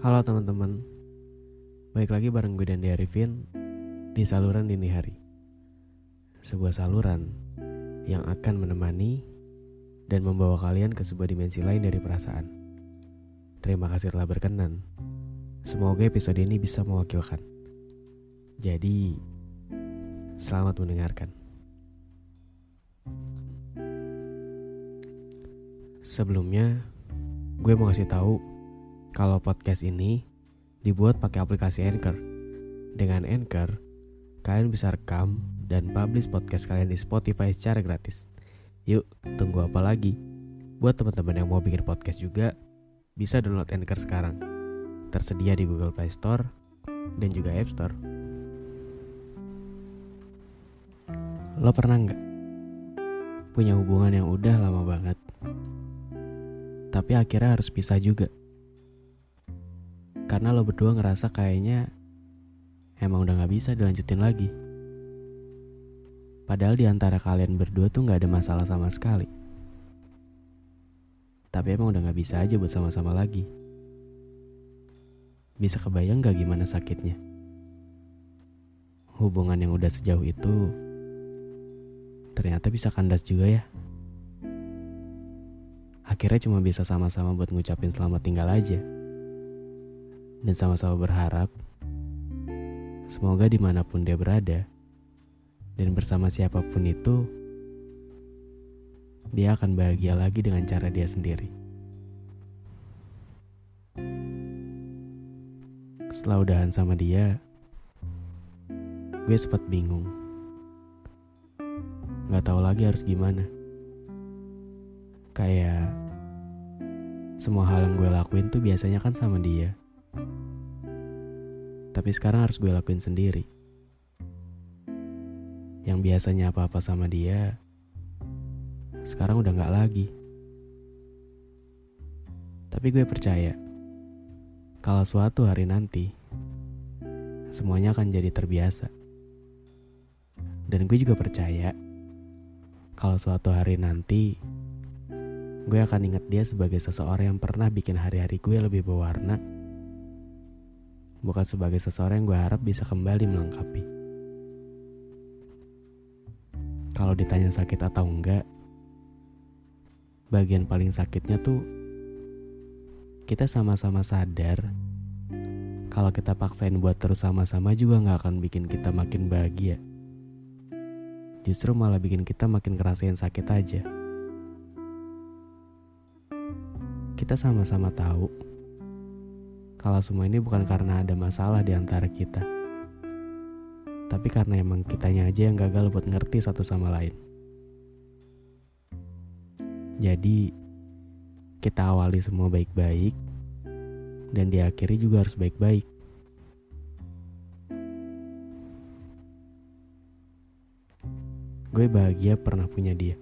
Halo teman-teman, baik lagi bareng gue dan Arifin di saluran dini hari. Sebuah saluran yang akan menemani dan membawa kalian ke sebuah dimensi lain dari perasaan. Terima kasih telah berkenan. Semoga episode ini bisa mewakilkan. Jadi, selamat mendengarkan. Sebelumnya, gue mau kasih tahu kalau podcast ini dibuat pakai aplikasi Anchor. Dengan Anchor, kalian bisa rekam dan publish podcast kalian di Spotify secara gratis. Yuk, tunggu apa lagi? Buat teman-teman yang mau bikin podcast juga, bisa download Anchor sekarang. Tersedia di Google Play Store dan juga App Store. Lo pernah nggak punya hubungan yang udah lama banget, tapi akhirnya harus pisah juga? Karena lo berdua ngerasa kayaknya emang udah gak bisa dilanjutin lagi. Padahal di antara kalian berdua tuh gak ada masalah sama sekali. Tapi emang udah gak bisa aja buat sama-sama lagi. Bisa kebayang gak gimana sakitnya? Hubungan yang udah sejauh itu ternyata bisa kandas juga ya. Akhirnya cuma bisa sama-sama buat ngucapin selamat tinggal aja dan sama-sama berharap semoga di mana pun dia berada dan bersama siapa pun itu dia akan bahagia lagi dengan cara dia sendiri. Setelah udahan sama dia, gue sempat bingung. Gak tahu lagi harus gimana. Kayak semua hal yang gue lakuin tuh biasanya kan sama dia tapi sekarang harus gue lakuin sendiri. Yang biasanya apa-apa sama dia, sekarang udah gak lagi. Tapi gue percaya, kalau suatu hari nanti, semuanya akan jadi terbiasa. Dan gue juga percaya, kalau suatu hari nanti, gue akan ingat dia sebagai seseorang yang pernah bikin hari-hari gue lebih berwarna bukan sebagai seseorang yang gue harap bisa kembali melengkapi. Kalau ditanya sakit atau enggak, bagian paling sakitnya tuh kita sama-sama sadar kalau kita paksain buat terus sama-sama juga nggak akan bikin kita makin bahagia. Justru malah bikin kita makin ngerasain sakit aja. Kita sama-sama tahu kalau semua ini bukan karena ada masalah di antara kita. Tapi karena emang kitanya aja yang gagal buat ngerti satu sama lain. Jadi, kita awali semua baik-baik, dan diakhiri juga harus baik-baik. Gue bahagia pernah punya dia.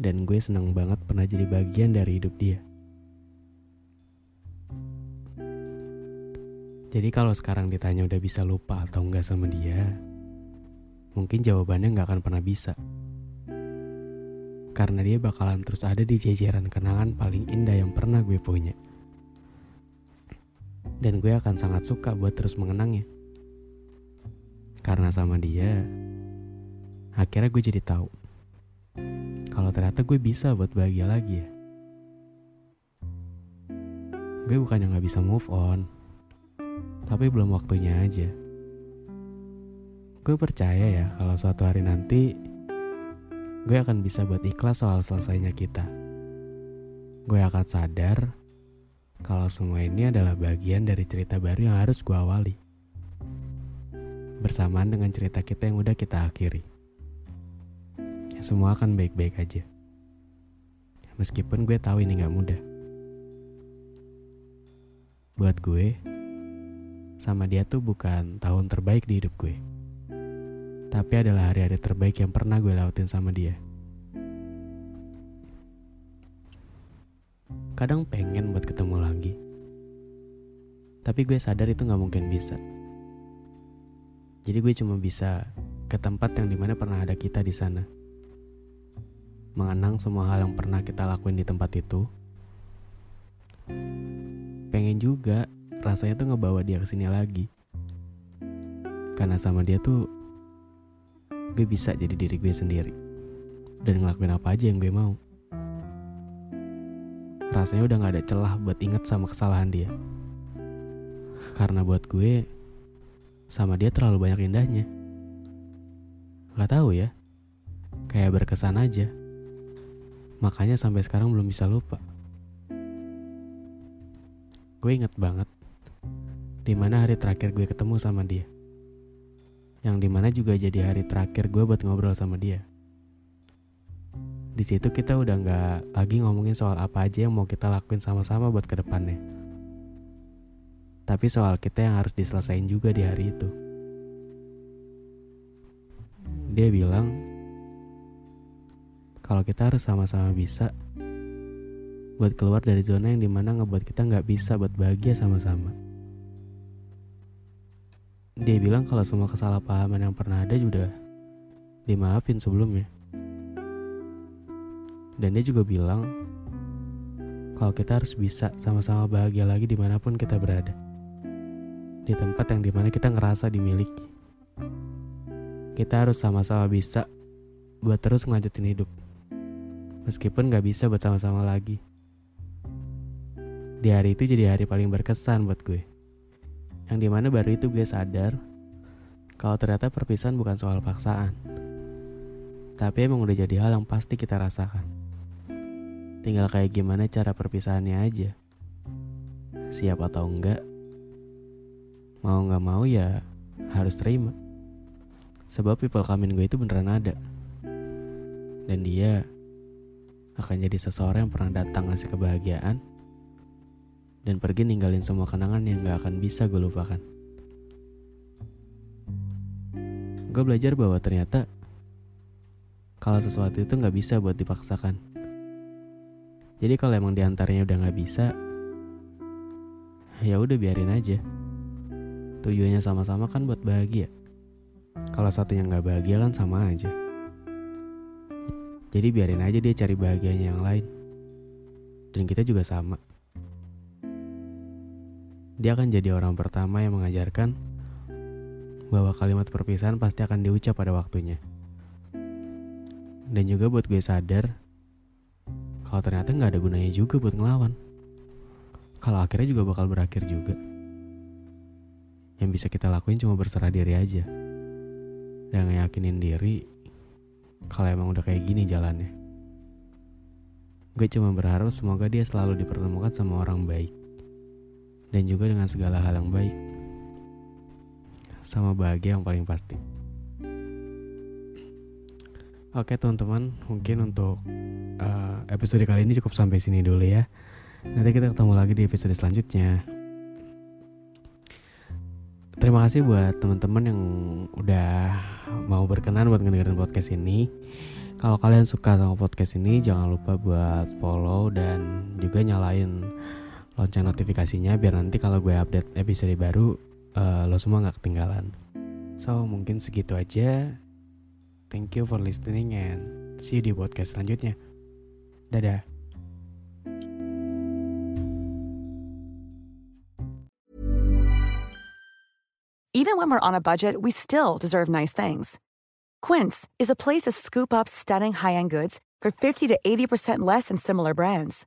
Dan gue senang banget pernah jadi bagian dari hidup dia. Jadi kalau sekarang ditanya udah bisa lupa atau enggak sama dia, mungkin jawabannya nggak akan pernah bisa. Karena dia bakalan terus ada di jajaran kenangan paling indah yang pernah gue punya. Dan gue akan sangat suka buat terus mengenangnya. Karena sama dia, akhirnya gue jadi tahu kalau ternyata gue bisa buat bahagia lagi ya. Gue bukan yang gak bisa move on, tapi belum waktunya aja. Gue percaya ya kalau suatu hari nanti gue akan bisa buat ikhlas soal selesainya kita. Gue akan sadar kalau semua ini adalah bagian dari cerita baru yang harus gue awali. Bersamaan dengan cerita kita yang udah kita akhiri. semua akan baik-baik aja. Meskipun gue tahu ini gak mudah. Buat gue, sama dia tuh bukan tahun terbaik di hidup gue. Tapi adalah hari-hari terbaik yang pernah gue lewatin sama dia. Kadang pengen buat ketemu lagi. Tapi gue sadar itu gak mungkin bisa. Jadi gue cuma bisa ke tempat yang di mana pernah ada kita di sana. Mengenang semua hal yang pernah kita lakuin di tempat itu. Pengen juga rasanya tuh ngebawa dia ke sini lagi. Karena sama dia tuh gue bisa jadi diri gue sendiri dan ngelakuin apa aja yang gue mau. Rasanya udah gak ada celah buat inget sama kesalahan dia. Karena buat gue, sama dia terlalu banyak indahnya. Gak tahu ya, kayak berkesan aja. Makanya sampai sekarang belum bisa lupa. Gue inget banget di mana hari terakhir gue ketemu sama dia. Yang di mana juga jadi hari terakhir gue buat ngobrol sama dia. Di situ kita udah nggak lagi ngomongin soal apa aja yang mau kita lakuin sama-sama buat ke depannya. Tapi soal kita yang harus diselesain juga di hari itu. Dia bilang kalau kita harus sama-sama bisa buat keluar dari zona yang di mana ngebuat kita nggak bisa buat bahagia sama-sama. Dia bilang kalau semua kesalahpahaman yang pernah ada juga dimaafin sebelumnya. Dan dia juga bilang kalau kita harus bisa sama-sama bahagia lagi di mana pun kita berada. Di tempat yang di mana kita ngerasa dimiliki kita harus sama-sama bisa buat terus ngelanjutin hidup. Meskipun gak bisa buat sama-sama lagi. Di hari itu jadi hari paling berkesan buat gue. Yang di mana baru itu gue sadar kalau ternyata perpisahan bukan soal paksaan. Tapi emang udah jadi hal yang pasti kita rasakan. Tinggal kayak gimana cara perpisahannya aja. Siap atau enggak, mau gak mau ya harus terima. Sebab people coming gue itu beneran ada. Dan dia akan jadi seseorang yang pernah datang ngasih kebahagiaan dan pergi ninggalin semua kenangan yang gak akan bisa gue lupakan. Gue belajar bahwa ternyata kalau sesuatu itu gak bisa buat dipaksakan. Jadi kalau emang di antaranya udah gak bisa, ya udah biarin aja. Tujuannya sama-sama kan buat bahagia. Kalau satunya nggak bahagia kan sama aja. Jadi biarin aja dia cari bahagianya yang lain. Dan kita juga sama. Dia akan jadi orang pertama yang mengajarkan bahwa kalimat perpisahan pasti akan diucap pada waktunya. Dan juga buat gue sadar kalau ternyata nggak ada gunanya juga buat ngelawan. Kalau akhirnya juga bakal berakhir juga. Yang bisa kita lakuin cuma berserah diri aja dan ngeyakinin diri kalau emang udah kayak gini jalannya. Gue cuma berharap semoga dia selalu dipertemukan sama orang baik. Dan juga dengan segala hal yang baik. Sama bahagia yang paling pasti. Oke teman-teman, mungkin untuk uh, episode kali ini cukup sampai sini dulu ya. Nanti kita ketemu lagi di episode selanjutnya. Terima kasih buat teman-teman yang udah mau berkenan buat ngedengerin podcast ini. Kalau kalian suka sama podcast ini, jangan lupa buat follow dan juga nyalain lonceng notifikasinya biar nanti kalau gue update episode baru, uh, lo semua nggak ketinggalan. So mungkin segitu aja. Thank you for listening and see you di podcast selanjutnya. Dadah. Even when we're on a budget, we still deserve nice things. Quince is a place to scoop up stunning high-end goods for 50 to 80% less than similar brands.